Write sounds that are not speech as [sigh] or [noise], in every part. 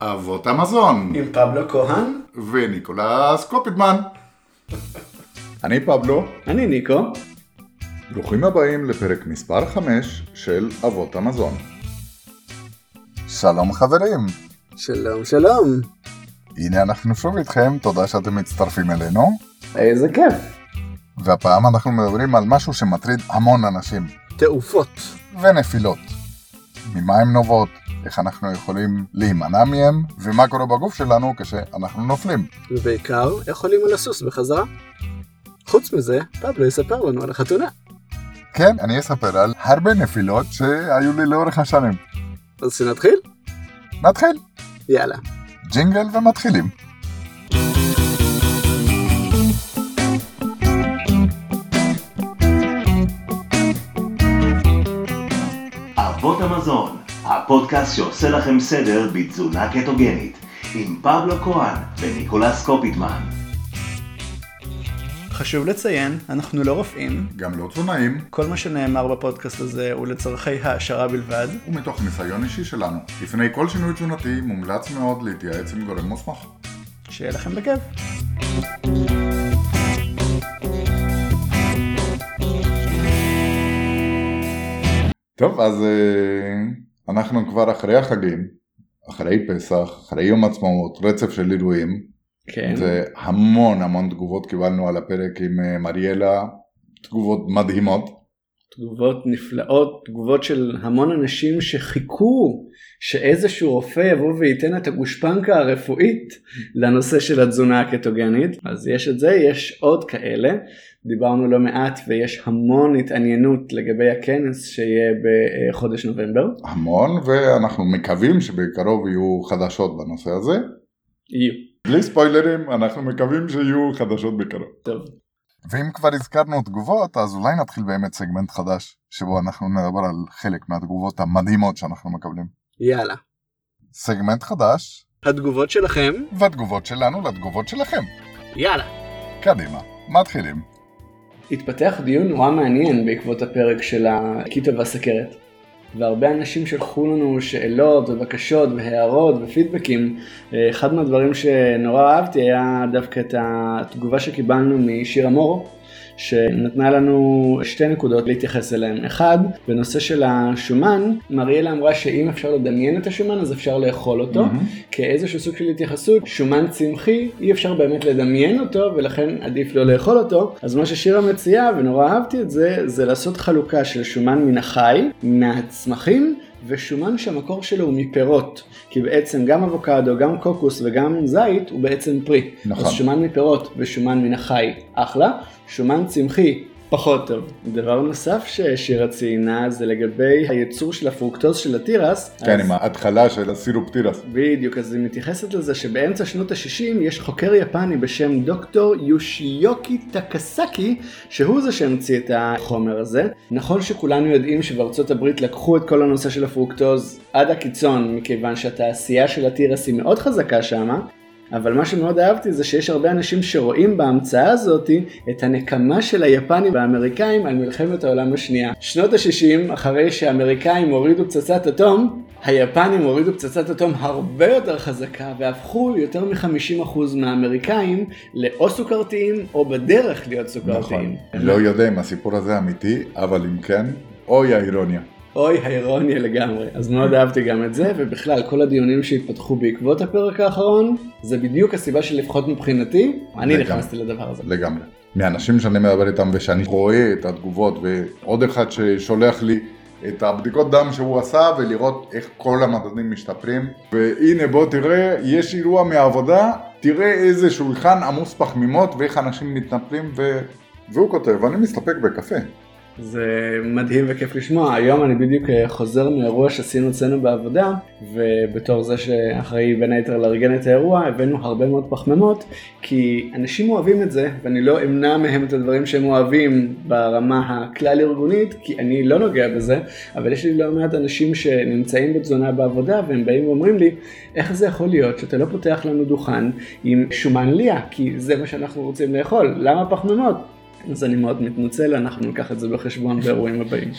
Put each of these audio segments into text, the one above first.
אבות המזון, עם פבלו כהן, וניקולס קופידמן. אני פבלו, אני ניקו. ברוכים הבאים לפרק מספר 5 של אבות המזון. שלום חברים, שלום שלום. הנה אנחנו שוב איתכם, תודה שאתם מצטרפים אלינו, איזה כיף. והפעם אנחנו מדברים על משהו שמטריד המון אנשים, תעופות. ונפילות. ממה הן נובעות, איך אנחנו יכולים להימנע מהם, ומה קורה בגוף שלנו כשאנחנו נופלים. ובעיקר, איך עולים על הסוס בחזרה. חוץ מזה, פבלו יספר לנו על החתונה. כן, אני אספר על הרבה נפילות שהיו לי לאורך השנים. אז שנתחיל? נתחיל, יאללה. ג'ינגל ומתחילים. אבות המזון, הפודקאסט שעושה לכם סדר בתזונה קטוגנית, עם פבלו כהן וניקולס קופיטמן. חשוב לציין, אנחנו לא רופאים. גם לא תזונאים, כל מה שנאמר בפודקאסט הזה הוא לצורכי העשרה בלבד. ומתוך ניסיון אישי שלנו. לפני כל שינוי תזונתי מומלץ מאוד להתייעץ עם גורם מוסמך. שיהיה לכם בכיף. טוב, אז אה, אנחנו כבר אחרי החגים, אחרי פסח, אחרי יום עצמאות, רצף של אירועים. כן. והמון המון תגובות קיבלנו על הפרק עם אה, מריאלה, תגובות מדהימות. תגובות נפלאות, תגובות של המון אנשים שחיכו שאיזשהו רופא יבוא וייתן את הגושפנקה הרפואית לנושא של התזונה הקטוגנית. אז יש את זה, יש עוד כאלה. דיברנו לא מעט ויש המון התעניינות לגבי הכנס שיהיה בחודש נובמבר. המון, ואנחנו מקווים שבקרוב יהיו חדשות בנושא הזה. יהיו. בלי ספוילרים, אנחנו מקווים שיהיו חדשות בקרוב. טוב. ואם כבר הזכרנו תגובות, אז אולי נתחיל באמת סגמנט חדש, שבו אנחנו נדבר על חלק מהתגובות המדהימות שאנחנו מקבלים. יאללה. סגמנט חדש, התגובות שלכם? והתגובות שלנו לתגובות שלכם. יאללה. קדימה, מתחילים. התפתח דיון נורא מעניין בעקבות הפרק של הקיטו והסכרת. והרבה אנשים שלחו לנו שאלות ובקשות והערות ופידבקים. אחד מהדברים שנורא אהבתי היה דווקא את התגובה שקיבלנו משירה מור, שנתנה לנו שתי נקודות להתייחס אליהן. אחד, בנושא של השומן, מריאלה אמרה שאם אפשר לדמיין את השומן אז אפשר לאכול אותו. מהמם. כאיזשהו סוג של התייחסות, שומן צמחי, אי אפשר באמת לדמיין אותו ולכן עדיף לא לאכול אותו. אז מה ששירה מציעה, ונורא אהבתי את זה, זה לעשות חלוקה של שומן מן החי, מהצמחים. ושומן שהמקור שלו הוא מפירות, כי בעצם גם אבוקדו, גם קוקוס וגם זית הוא בעצם פרי. נכון. אז שומן מפירות ושומן מן החי, אחלה. שומן צמחי, פחות טוב. דבר נוסף ששירה ציינה זה לגבי הייצור של הפרוקטוז של התירס. כן, אז- עם ההתחלה של הסירופ תירס. בדיוק, אז היא מתייחסת לזה שבאמצע שנות ה-60 יש חוקר יפני בשם דוקטור יושיוקי טקסקי, שהוא זה שהמציא את החומר הזה. נכון שכולנו יודעים שבארצות הברית לקחו את כל הנושא של הפרוקטוז עד הקיצון, מכיוון שהתעשייה של התירס היא מאוד חזקה שמה. אבל מה שמאוד אהבתי זה שיש הרבה אנשים שרואים בהמצאה הזאתי את הנקמה של היפנים והאמריקאים על מלחמת העולם השנייה. שנות ה-60, אחרי שהאמריקאים הורידו פצצת אטום, היפנים הורידו פצצת אטום הרבה יותר חזקה והפכו יותר מ-50% מהאמריקאים לאו סוכרתיים או בדרך להיות סוכרתיים. נכון. לא יודע אם הסיפור הזה אמיתי, אבל אם כן, אוי האירוניה. אוי, האירוניה לגמרי. אז מאוד אהבתי גם את זה, ובכלל, כל הדיונים שהתפתחו בעקבות הפרק האחרון, זה בדיוק הסיבה שלפחות מבחינתי, אני. נכנסתי לדבר הזה. לגמרי. מאנשים שאני מדבר איתם ושאני רואה את התגובות ועוד אחד ששולח לי את הבדיקות דם שהוא עשה ולראות איך כל המדדים משתפרים והנה בוא תראה יש אירוע מהעבודה תראה איזה שולחן עמוס פחמימות ואיך אנשים מתנפלים ו... והוא כותב אני מסתפק בקפה זה מדהים וכיף לשמוע. היום אני בדיוק אה, חוזר מאירוע שעשינו אצלנו בעבודה, ובתור זה שאחראי בין היתר לארגן את האירוע, הבאנו הרבה מאוד פחמימות, כי אנשים אוהבים את זה, ואני לא אמנע מהם את הדברים שהם אוהבים ברמה הכלל ארגונית, כי אני לא נוגע בזה, אבל יש לי לא מעט אנשים שנמצאים בתזונה בעבודה, והם באים ואומרים לי, איך זה יכול להיות שאתה לא פותח לנו דוכן עם שומן ליה, כי זה מה שאנחנו רוצים לאכול, למה פחמימות? אז אני מאוד מתנצל, אנחנו ניקח את זה בחשבון באירועים הבאים.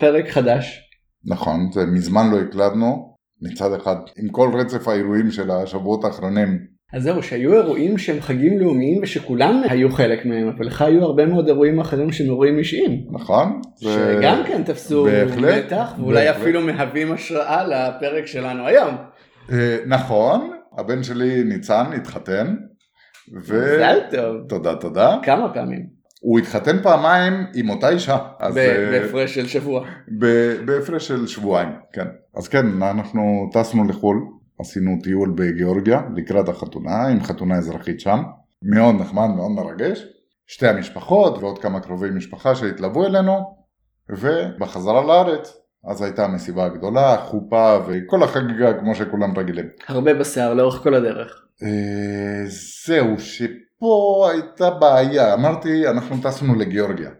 פרק חדש. נכון, זה מזמן לא הקלדנו, מצד אחד, עם כל רצף האירועים של השבועות האחרונים. אז זהו, שהיו אירועים שהם חגים לאומיים ושכולם היו חלק מהם, אבל לך היו הרבה מאוד אירועים אחרים שהם אירועים אישיים. נכון? זה- שגם כן תפסו בהחלט, בטח, ואולי בהחלט. אפילו מהווים השראה לפרק שלנו היום. אה, נכון, הבן שלי ניצן התחתן. ו... מזל טוב. תודה תודה. כמה פעמים. הוא התחתן פעמיים עם אותה אישה. אז, אה, בהפרש של שבוע. ב- בהפרש של שבועיים, כן. אז כן, אנחנו טסנו לחו"ל, עשינו טיול בגיאורגיה לקראת החתונה, עם חתונה אזרחית שם. מאוד נחמד, מאוד מרגש. שתי המשפחות ועוד כמה קרובי משפחה שהתלוו אלינו, ובחזרה לארץ, אז הייתה מסיבה גדולה, חופה וכל החגיגה כמו שכולם רגילים. הרבה בשיער לאורך כל הדרך. אה, זהו, שפה הייתה בעיה, אמרתי אנחנו טסנו לגיאורגיה.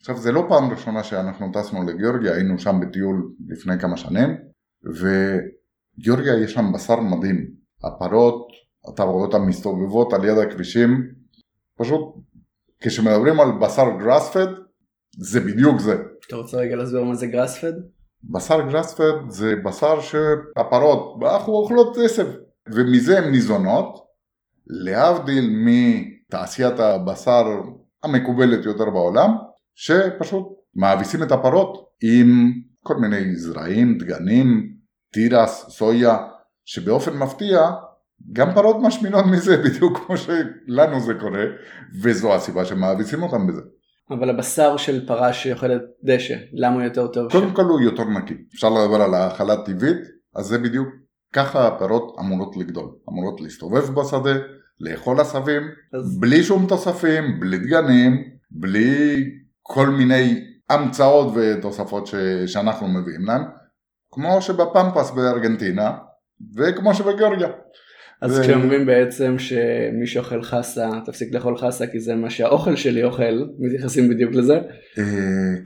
עכשיו זה לא פעם ראשונה שאנחנו טסנו לגיאורגיה, היינו שם בטיול לפני כמה שנים, וגיאורגיה יש שם בשר מדהים. הפרות, אתה רואה אותן מסתובבות על יד הכבישים, פשוט כשמדברים על בשר גראספד, זה בדיוק זה. אתה רוצה רגע להסביר מה זה גראספד? בשר גראספד זה בשר שהפרות אנחנו אוכלות עשב ומזה הן ניזונות להבדיל מתעשיית הבשר המקובלת יותר בעולם שפשוט מאביסים את הפרות עם כל מיני זרעים, דגנים, תירס, סויה שבאופן מפתיע גם פרות משמינות מזה [laughs] בדיוק כמו שלנו זה קורה וזו הסיבה שמאביסים אותם בזה. אבל הבשר של פרה שאוכלת דשא, למה הוא יותר טוב? קודם כל הוא יותר נקי. אפשר לדבר על האכלה טבעית, אז זה בדיוק ככה הפרות אמורות לגדול. אמורות להסתובב בשדה, לאכול עשבים, אז- בלי שום תוספים, בלי דגנים, בלי כל מיני המצאות ותוספות ש... שאנחנו מביאים להם, כמו שבפמפס בארגנטינה, וכמו שבגיאורגיה. אז זה- כשאומרים בעצם שמי שאוכל חסה, תפסיק לאכול חסה כי זה מה שהאוכל שלי אוכל, מתייחסים בדיוק לזה. אה,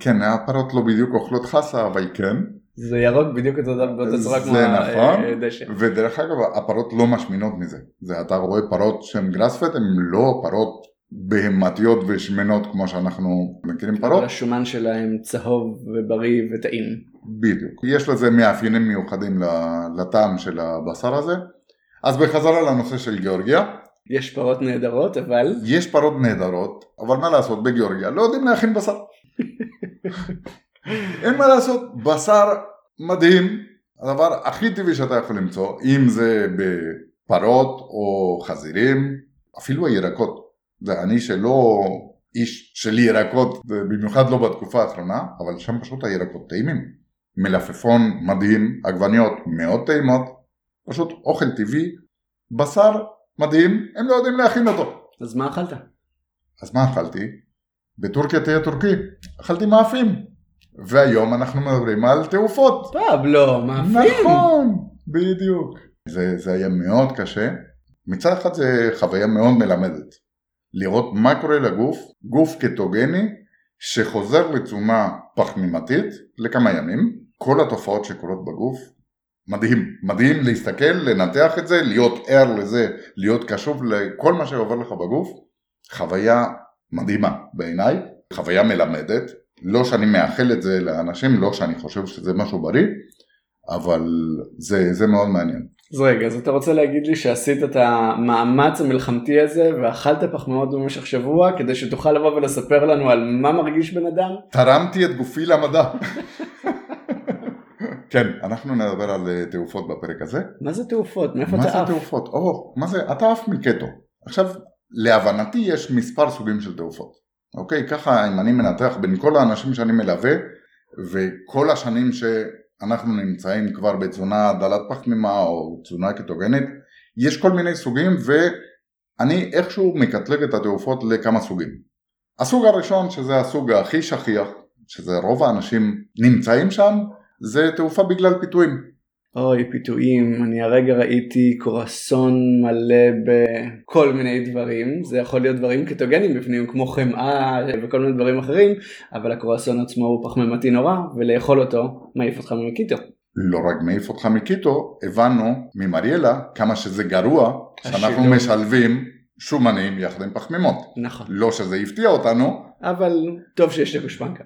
כן, הפרות לא בדיוק אוכלות חסה, אבל כן. זה ירוק בדיוק אותו דבר באותה צורה כמו זה נכון. הדשא. ודרך אגב הפרות לא משמינות מזה. זה אתה רואה פרות שהן גראספד הן לא פרות בהמתיות ושמנות כמו שאנחנו מכירים אבל פרות. השומן שלהם צהוב ובריא וטעים. בדיוק. יש לזה מאפיינים מיוחדים לטעם של הבשר הזה. אז בחזרה לנושא של גיאורגיה, יש פרות נהדרות אבל יש פרות נהדרות, אבל מה לעשות בגיאורגיה? לא יודעים להכין בשר. אין מה לעשות, בשר מדהים, הדבר הכי טבעי שאתה יכול למצוא, אם זה בפרות או חזירים, אפילו הירקות. זה אני שלא איש של ירקות, במיוחד לא בתקופה האחרונה, אבל שם פשוט הירקות טעימים. מלפפון מדהים, עגבניות מאוד טעימות, פשוט אוכל טבעי, בשר מדהים, הם לא יודעים להכין אותו. אז מה אכלת? אז מה אכלתי? בטורקיה תהיה טורקי, אכלתי מאפים. והיום אנחנו מדברים על תעופות. פבלו, מאפים. נכון, בדיוק. זה, זה היה מאוד קשה. מצד אחד זה חוויה מאוד מלמדת. לראות מה קורה לגוף, גוף קטוגני שחוזר לתזונה פחמימתית לכמה ימים. כל התופעות שקורות בגוף, מדהים. מדהים להסתכל, לנתח את זה, להיות ער לזה, להיות קשוב לכל מה שעובר לך בגוף. חוויה מדהימה בעיניי, חוויה מלמדת. לא שאני מאחל את זה לאנשים, לא שאני חושב שזה משהו בריא, אבל זה, זה מאוד מעניין. אז רגע, אז אתה רוצה להגיד לי שעשית את המאמץ המלחמתי הזה ואכלת פחמימות במשך שבוע כדי שתוכל לבוא ולספר לנו על מה מרגיש בן אדם? תרמתי את גופי למדע. [laughs] כן, אנחנו נדבר על אה, תעופות בפרק הזה. מה זה תעופות? מאיפה מה אתה זה עף? תעופות? או, מה זה? אתה עף מקטו. עכשיו, להבנתי יש מספר סוגים של תעופות. אוקיי, ככה אם אני מנתח בין כל האנשים שאני מלווה, וכל השנים שאנחנו נמצאים כבר בתזונה דלת פחמימה או תזונה קטוגנית, יש כל מיני סוגים ואני איכשהו מקטלג את התעופות לכמה סוגים. הסוג הראשון שזה הסוג הכי שכיח, שזה רוב האנשים נמצאים שם, זה תעופה בגלל פיתויים. אוי, פיתויים, אני הרגע ראיתי קורסון מלא בכל מיני דברים, זה יכול להיות דברים קטוגנים בפנים כמו חמאה וכל מיני דברים אחרים, אבל הקורסון עצמו הוא פחמימתי נורא, ולאכול אותו מעיף אותך מקיטו. לא רק מעיף אותך מקיטו, הבנו ממריאלה כמה שזה גרוע שאנחנו השילוב. משלבים שומנים יחד עם פחמימות. נכון, לא שזה הפתיע אותנו, אבל טוב שיש לי גושפנקה.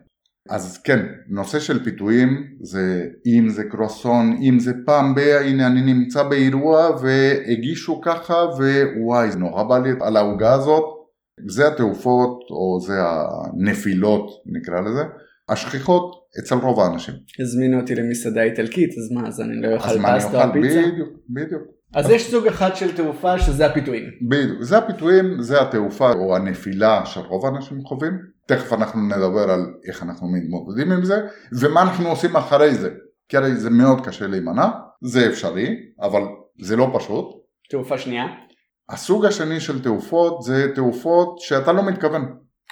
אז כן, נושא של פיתויים זה אם זה קרואסון, אם זה פעם ב... הנה אני נמצא באירוע והגישו ככה ווואי זה נורא בא לי על העוגה הזאת זה התעופות או זה הנפילות נקרא לזה השכיחות אצל רוב האנשים. הזמינו אותי למסעדה איטלקית אז מה אז אני לא אוכל פסטה או? פיצה? בדיוק, בדיוק. אז יש סוג אחד של תעופה שזה הפיתויים. בדיוק, זה הפיתויים, זה התעופה או הנפילה שרוב האנשים חווים, תכף אנחנו נדבר על איך אנחנו מתמודדים עם זה, ומה אנחנו עושים אחרי זה, כי הרי זה מאוד קשה להימנע, זה אפשרי, אבל זה לא פשוט. תעופה שנייה. הסוג השני של תעופות זה תעופות שאתה לא מתכוון.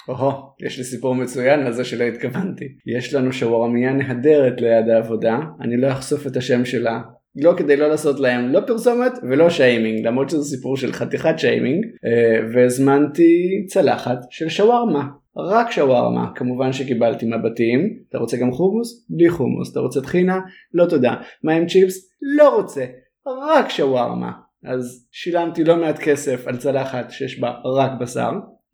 או, יש לי סיפור מצוין לזה שלא התכוונתי. יש לנו שווארמיה נהדרת ליד העבודה, אני לא אחשוף את השם שלה. לא כדי לא לעשות להם לא פרסומת ולא שיימינג, למרות שזה סיפור של חתיכת שיימינג, אה, והזמנתי צלחת של שווארמה. רק שווארמה, כמובן שקיבלתי מבטים, אתה רוצה גם חומוס? בלי חומוס, אתה רוצה טחינה? לא תודה. מה עם צ'יפס? לא רוצה, רק שווארמה. אז שילמתי לא מעט כסף על צלחת שיש בה רק בשר,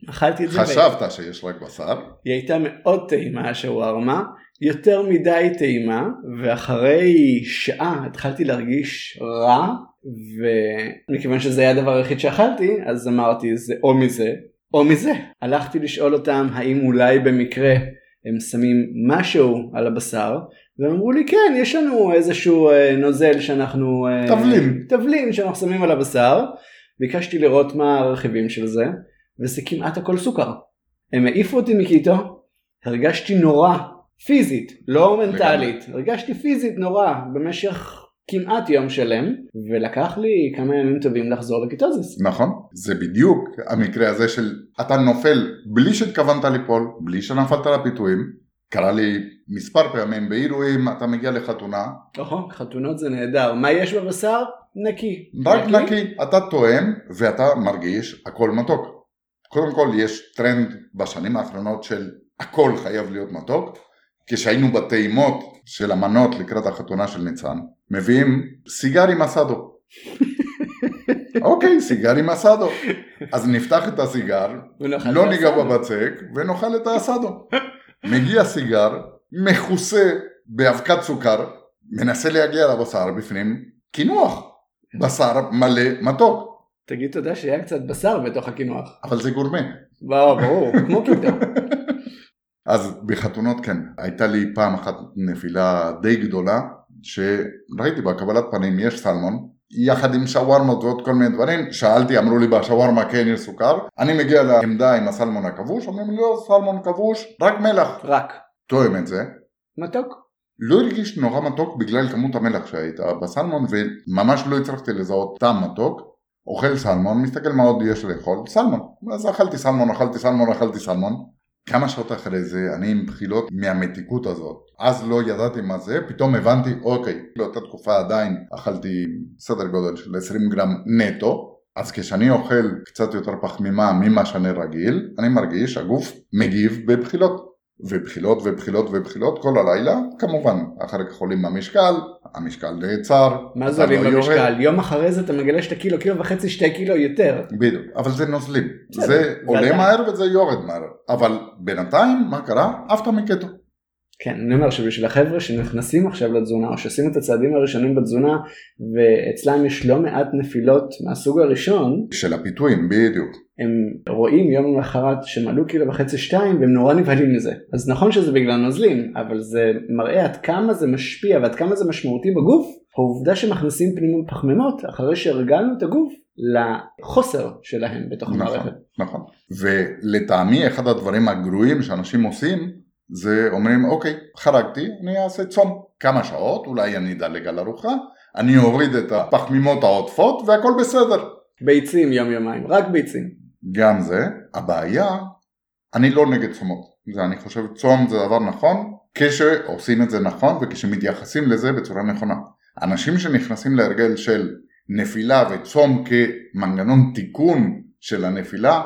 אכלתי את זה, חשבת שיש רק בשר, היא הייתה מאוד טעימה השווארמה, יותר מדי טעימה, ואחרי שעה התחלתי להרגיש רע, ומכיוון שזה היה הדבר היחיד שאכלתי, אז אמרתי זה או מזה או מזה. הלכתי לשאול אותם האם אולי במקרה הם שמים משהו על הבשר, והם אמרו לי כן יש לנו איזשהו אה, נוזל שאנחנו... אה, תבלין. תבלין שאנחנו שמים על הבשר. ביקשתי לראות מה הרכיבים של זה, וזה כמעט הכל סוכר. הם העיפו אותי מקיטו, הרגשתי נורא, פיזית, לא מנטלית, הרגשתי פיזית נורא במשך כמעט יום שלם, ולקח לי כמה ימים טובים לחזור לקיטוזיס. נכון? זה בדיוק המקרה הזה של אתה נופל בלי שהתכוונת ליפול, בלי שנפלת לפיתויים. קרה לי מספר פעמים באירועים, אתה מגיע לחתונה, אוהו, חתונות זה נהדר, מה יש בבשר? נקי. רק נקי, אתה טועם ואתה מרגיש הכל מתוק. קודם כל יש טרנד בשנים האחרונות של הכל חייב להיות מתוק. כשהיינו בטעימות של המנות לקראת החתונה של ניצן, מביאים סיגר עם אסאדו. אוקיי, סיגר עם אסדו. אז נפתח את הסיגר, לא ניגע. בבצק ונאכל את האסדו. מגיע סיגר, מכוסה באבקת סוכר, מנסה להגיע לבשר בפנים, קינוח. בשר מלא מתוק, תגיד תודה שהיה קצת בשר בתוך הקינוח. אבל זה גורמה. ברור, כמו קיטו. אז בחתונות כן, הייתה לי פעם אחת נפילה די גדולה, שראיתי בקבלת פנים יש סלמון, יחד עם שווארמות ועוד כל מיני דברים, שאלתי, אמרו לי בשווארמה כן יש סוכר, אני מגיע לעמדה עם הסלמון הכבוש, אומרים לי לא סלמון כבוש, רק מלח, רק. תואם את זה, מתוק? לא הרגיש נורא מתוק בגלל כמות המלח שהייתה בסלמון וממש לא הצלחתי לזהות טעם מתוק, אוכל סלמון, מסתכל מה עוד יש לאכול, סלמון, אז אכלתי סלמון, אכלתי סלמון, אכלתי סלמון, כמה שעות אחרי זה אני עם בחילות מהמתיקות הזאת, אז לא ידעתי מה זה, פתאום הבנתי, אוקיי, באותה תקופה עדיין אכלתי סדר גודל של 20 גרם נטו, אז כשאני אוכל קצת יותר פחמימה ממה שאני רגיל, אני מרגיש הגוף מגיב בבחילות. ובחילות ובחילות ובחילות כל הלילה, כמובן, אחר כך עולים במשקל, המשקל נעצר, מה זה עולים לא יורד. במשקל? יום אחרי זה אתה מגלה שאתה קילו, קילו וחצי, שתי קילו יותר. בדיוק, אבל זה נוזלים, בסדר, זה עולה ועדיין. מהר וזה יורד מהר, אבל בינתיים, מה קרה? עפת מקטו. כן, אני אומר שבשביל החבר'ה שנכנסים עכשיו לתזונה, או שעושים את הצעדים הראשונים בתזונה, ואצלם יש לא מעט נפילות מהסוג הראשון, של הפיתויים, בדיוק. הם רואים יום למחרת שהם עלו קילו וחצי שתיים והם נורא נבהלים מזה. אז נכון שזה בגלל נוזלים, אבל זה מראה עד כמה זה משפיע ועד כמה זה משמעותי בגוף, העובדה שמכניסים פנימה פחמימות אחרי שהרגלנו את הגוף לחוסר שלהם בתוך נכון, המערכת. נכון. ולטעמי אחד הדברים הגרועים שאנשים עושים זה אומרים אוקיי חרגתי אני אעשה צום כמה שעות אולי אני אדלג על ארוחה אני אוריד את הפחמימות העוטפות והכל בסדר. ביצים יום יומיים, רק ביצים. גם זה הבעיה אני לא נגד צומות זה אני חושב צום זה דבר נכון כשעושים את זה נכון וכשמתייחסים לזה בצורה נכונה. אנשים שנכנסים להרגל של נפילה וצום כמנגנון תיקון של הנפילה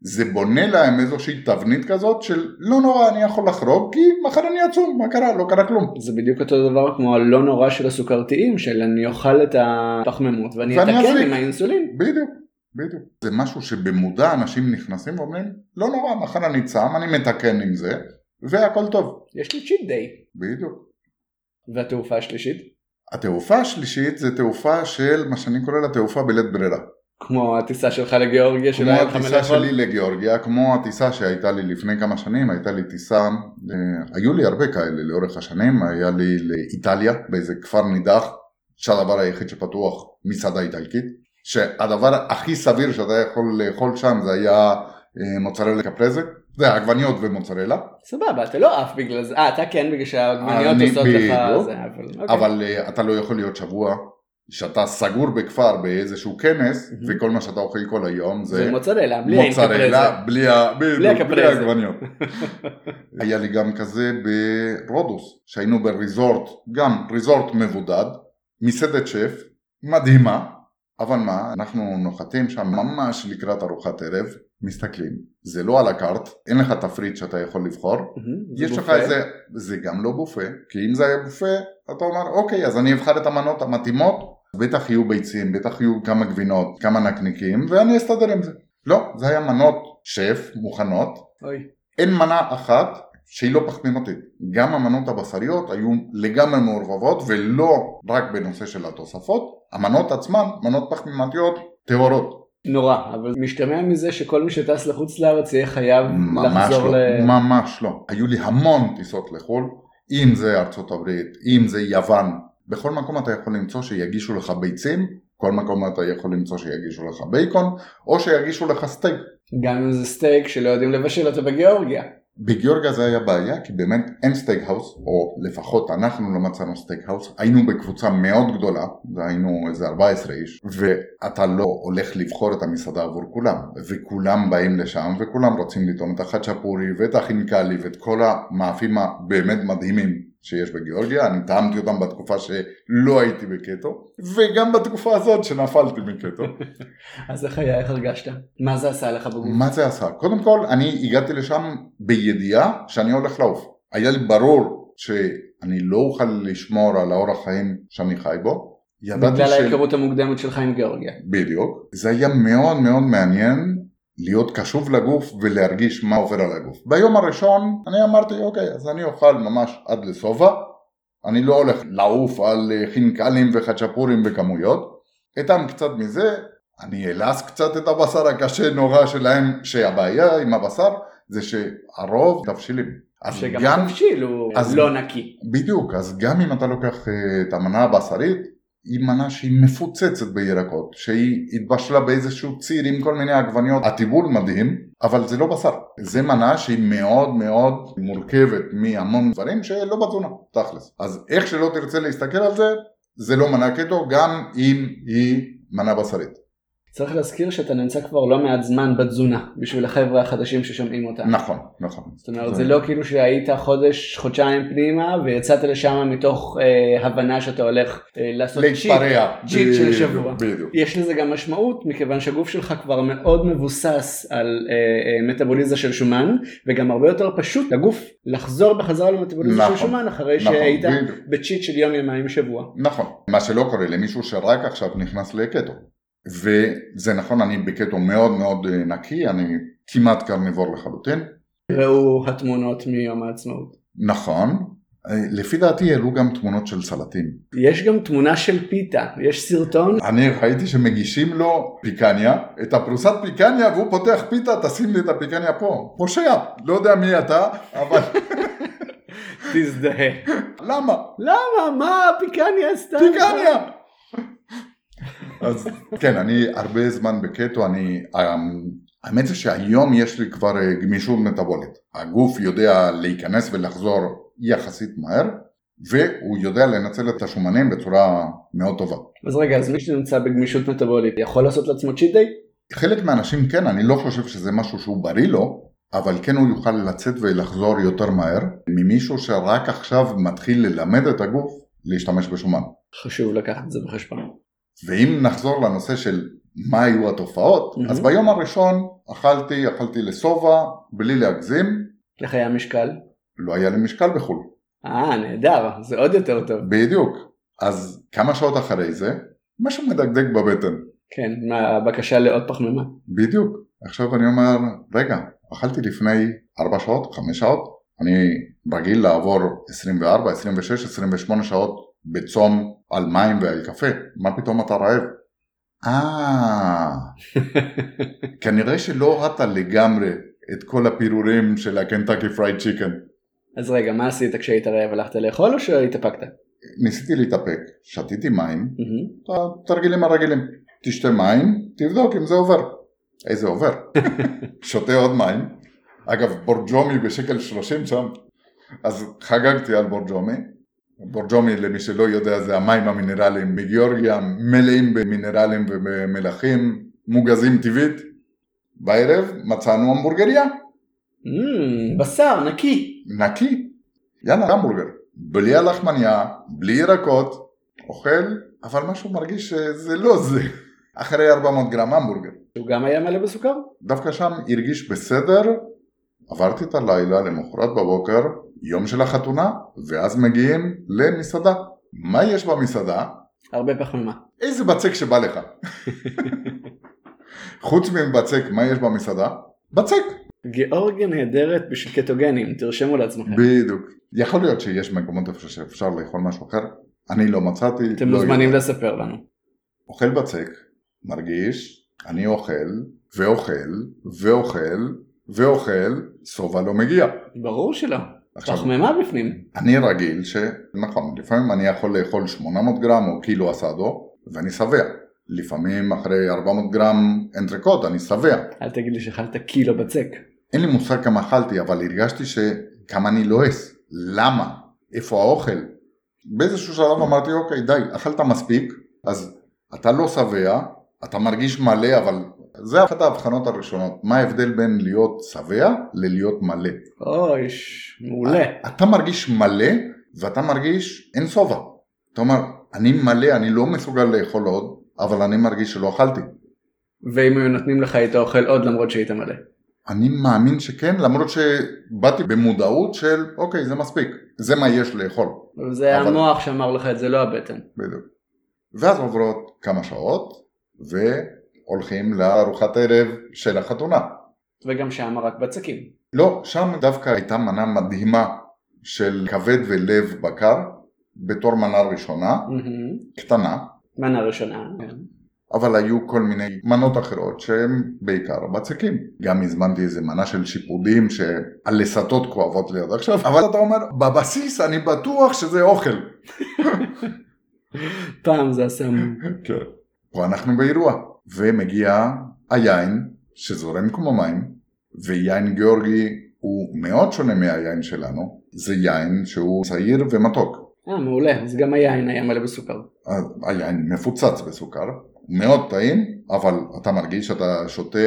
זה בונה להם איזושהי תבנית כזאת של לא נורא אני יכול לחרוג כי מחר אני אצום מה קרה לא קרה כלום זה בדיוק אותו דבר כמו הלא נורא של הסוכרתיים של אני אוכל את הפחמימות ואני אתקן. עם האינסולין. בדיוק בדיוק זה משהו שבמודע אנשים נכנסים ואומרים לא נורא מחר אני צם אני מתקן עם זה והכל טוב. יש לי צ'יט דיי. בדיוק. והתעופה השלישית? התעופה השלישית זה תעופה של מה שאני קורא לה תעופה בלית ברירה. כמו הטיסה שלך לגיאורגיה כמו שלא היה לך הטיסה לאכול? שלי לגיאורגיה, כמו הטיסה שהייתה לי לפני כמה שנים, הייתה לי טיסה, אה, היו לי הרבה כאלה לאורך השנים, היה לי לאיטליה, באיזה כפר נידח, שהדבר היחיד שפתוח מסעדה איטלקית, שהדבר הכי סביר שאתה יכול לאכול שם זה היה אה, מוצרלה קפרזה, זה עגבניות ומוצרלה, סבבה, אתה לא עף בגלל זה. אה, אתה כן בגלל שהעגבניות עושות לך. זה, אבל... אוקיי. אבל אה, אתה לא יכול להיות שבוע שאתה סגור בכפר באיזשהו כנס, Mhm. וכל מה שאתה אוכל כל היום זה מוצרלה, בלי מוצרלה. בלי. העגבניות. [laughs] היה לי גם כזה ברודוס, שהיינו בריזורט, גם ריזורט מבודד, מסעדת שף, מדהימה, אבל מה, אנחנו נוחתים שם ממש לקראת ארוחת ערב, מסתכלים, זה לא על הקארט, אין לך תפריט שאתה יכול לבחור, יש לך. איזה, זה גם לא בופה, כי אם זה היה בופה, אתה אומר, אוקיי, אז אני אבחר את המנות המתאימות, בטח יהיו ביצים, בטח יהיו כמה גבינות, כמה נקניקים, ואני אסתדר עם זה. לא, זה היה מנות שף, מוכנות, אוי. אין מנה אחת שהיא לא פחמימתית. גם המנות הבשריות היו לגמרי מעורבבות, ולא רק בנושא של התוספות, המנות עצמן, מנות פחמימתיות טהורות. נורא, אבל משתמע מזה שכל מי שטס לחוץ לארץ יהיה חייב לחזור לא, ל... ממש לא. היו לי המון טיסות לחו"ל, אם זה ארצות הברית, אם זה יוון, בכל מקום אתה יכול למצוא שיגישו לך ביצים, כל מקום אתה יכול למצוא שיגישו לך בייקון, או שיגישו לך סטייק. גם אם זה סטייק שלא יודעים לבשל אותו בגיאורגיה. בגיאורגיה זה היה בעיה, כי באמת אין steak house, או לפחות אנחנו לא מצאנו steak house, היינו בקבוצה מאוד גדולה, והיינו איזה 14 איש, ואתה לא הולך לבחור את המסעדה עבור כולם, וכולם באים לשם, וכולם רוצים לטעום את החצ'פורי, ואת החינקלי, ואת כל המאפים הבאמת מדהימים שיש בגיאורגיה, אני טעמתי אותם בתקופה שלא הייתי בקטו, וגם בתקופה הזאת שנפלתי מקטו. [laughs] אז איך היה, איך הרגשת? מה זה עשה לך בגוף? מה זה עשה? קודם כל, אני הגעתי לשם בידיעה שאני הולך לעוף. היה לי ברור שאני לא אוכל לשמור על האורח חיים שאני חי בו. בגלל ש... ההיכרות המוקדמת שלך עם גיאורגיה. בדיוק. זה היה מאוד מאוד מעניין להיות קשוב לגוף ולהרגיש מה עובר על הגוף. ביום הראשון אני אמרתי, אוקיי, אז אני אוכל ממש עד לשובע. אני לא הולך לעוף על אה, חינקלים וחצ'פורים בכמויות. אטעם קצת מזה, אני אלעס קצת את הבשר הקשה נורא שלהם, שהבעיה עם הבשר זה שהרוב תבשילים. אז שגם גם, התבשיל הוא אז- לא נקי. בדיוק, אז גם אם אתה לוקח אה, את המנה הבשרית, היא מנה שהיא מפוצצת בירקות, שהיא התבשלה באיזשהו ציר עם כל מיני עגבניות, הטיבול מדהים, אבל זה לא בשר. זה מנה שהיא מאוד מאוד מורכבת מהמון דברים שלא בתזונה, תכלס. אז איך שלא תרצה להסתכל על זה, זה לא מנה קטו, גם אם היא מנה בשרית. צריך להזכיר שאתה נמצא כבר לא מעט זמן בתזונה, בשביל החבר'ה החדשים ששומעים אותה. נכון, נכון. זאת אומרת, זה לא כאילו שהיית חודש, חודשיים פנימה, ויצאת לשם מתוך אה, הבנה שאתה הולך אה, לעשות צ'יט. צ'יט של שבוע. בדיוק. יש לזה גם משמעות מכיוון שהגוף שלך כבר מאוד מבוסס על אה, אה, מטאבוליזה של שומן וגם הרבה יותר פשוט לגוף לחזור בחזרה למטאבוליזה נכון, של שומן אחרי נכון, שהיית בדיוק. בצ'יט של יום יומיים שבוע. נכון, מה שלא קורה למישהו שרק עכשיו נכנס לקטו. וזה נכון, אני בקטו מאוד מאוד אה, נקי, אני כמעט קרניבור לחלוטין. ראו התמונות מיום העצמאות. נכון, אה, לפי דעתי העלו גם תמונות של סלטים. יש גם תמונה של פיתה, יש סרטון, אני ראיתי שמגישים לו פיקניה, את הפרוסת פיקניה והוא פותח פיתה, תשים לי את הפיקניה פה. פושע, לא יודע מי אתה, אבל [laughs] תזדהה. למה? למה? מה פיקניה עשתה? פיקניה! אז כן, אני הרבה זמן בקטו, אני... האמת זה שהיום יש לי כבר אה, גמישות מטבולית. הגוף יודע להיכנס ולחזור יחסית מהר, והוא יודע לנצל את השומנים בצורה מאוד טובה. אז רגע, אז מי שנמצא בגמישות מטאבולית יכול לעשות לעצמו צ'יט דיי? חלק מהאנשים כן, אני לא חושב שזה משהו שהוא בריא לו, אבל כן הוא יוכל לצאת ולחזור יותר מהר ממישהו שרק עכשיו מתחיל ללמד את הגוף להשתמש בשומן. חשוב לקחת את זה בחשבון. ואם נחזור לנושא של מה היו התופעות, מהמם. אז ביום הראשון אכלתי, אכלתי לשובע, בלי להגזים, איך היה המשקל? לא היה לי משקל בחו"ל. אה, נהדר, זה עוד יותר טוב. בדיוק. אז כמה שעות אחרי זה, משהו מדגדג בבטן. כן, הבקשה לעוד פחמימה. בדיוק. עכשיו אני אומר, רגע, אכלתי לפני 4 שעות, 5 שעות, אני רגיל לעבור 24, 26, 28 שעות בצום על מים ועל קפה, מה פתאום אתה רעב? אה, [laughs] כנראה שלא הורדת לגמרי את כל הפירורים של ה Kentucky Fried Chicken. אז רגע, מה עשית כשהיית רעב? הלכת לאכול או שהתאפקת? ניסיתי להתאפק, שתיתי מים, מהמם. התרגילים הרגילים, תשתה מים, תבדוק אם זה עובר. איזה עובר? [laughs] שותה עוד מים. אגב, בורג'ומי בשקל 30 שם, אז חגגתי על בורג'ומי. בורג'ומי, למי שלא יודע, זה המים המינרליים בגיאורגיה, מלאים במינרלים ובמלחים, מוגזים טבעית. בערב מצאנו המבורגריה, Mm, בשר, נקי. נקי. יאללה, המבורגר. בלי הלחמניה, בלי ירקות, אוכל, אבל משהו מרגיש שזה לא זה. אחרי 400 גרם המבורגר. הוא גם היה מלא בסוכר? דווקא שם הרגיש בסדר, עברתי את הלילה למחרת בבוקר, יום של החתונה, ואז מגיעים למסעדה. מה יש במסעדה? הרבה פחמימה. איזה בצק שבא לך. [laughs] חוץ מבצק, מה יש במסעדה? בצק. גיאורגיה נהדרת בשביל קטוגנים, תרשמו לעצמכם. בדיוק. יכול להיות שיש מקומות איפה שאפשר לאכול משהו אחר, אני לא מצאתי. אתם לא מוזמנים יודע. לספר לנו. אוכל בצק, מרגיש, אני אוכל, ואוכל, ואוכל, ואוכל, סובה לא מגיע. ברור שלא. עכשיו- פחמימה בפנים. אני רגיל ש... נכון, לפעמים אני יכול לאכול 800 גרם או קילו אסדו, ואני שבע. לפעמים אחרי 400 גרם אנטריקוט אני שבע. אל תגיד לי שאכלת קילו בצק. אין לי מושג כמה אכלתי, אבל הרגשתי שכמה אני לועס. למה? איפה האוכל? באיזשהו שלב אמרתי, אוקיי, די, אכלת מספיק, אז אתה לא שבע, אתה מרגיש מלא, אבל זה אחת ההבחנות הראשונות. מה ההבדל בין להיות שבע ללהיות מלא? אוי, מעולה. אתה מרגיש מלא, ואתה מרגיש אין שובע. אתה אומר, אני מלא, אני לא מסוגל לאכול עוד, אבל אני מרגיש שלא אכלתי. ואם היו נותנים לך היית אוכל עוד למרות שהיית מלא. אני מאמין שכן, למרות שבאתי במודעות של, אוקיי, זה מספיק, זה מה יש לאכול. זה אבל- המוח שאמר לך את זה, לא הבטן. בדיוק. ואז עוברות כמה שעות, והולכים לארוחת ערב של החתונה. וגם שם רק בצקים. לא, שם דווקא הייתה מנה מדהימה של כבד ולב בקר, בתור מנה ראשונה, מהמם. קטנה, מנה ראשונה. כן. אבל היו כל מיני מנות אחרות שהן בעיקר בצקים. גם הזמנתי איזה מנה של שיפודים שהלסתות כואבות לי עד עכשיו, אבל אתה אומר, בבסיס אני בטוח שזה אוכל. [laughs] פעם זה מו. כן. פה אנחנו באירוע, ומגיע היין שזורם כמו מים, ויין גיאורגי הוא מאוד שונה מהיין שלנו, זה יין שהוא צעיר ומתוק. אה, מעולה. אז גם היין היה מלא בסוכר. היין מפוצץ בסוכר, מאוד טעים, אבל אתה מרגיש שאתה שותה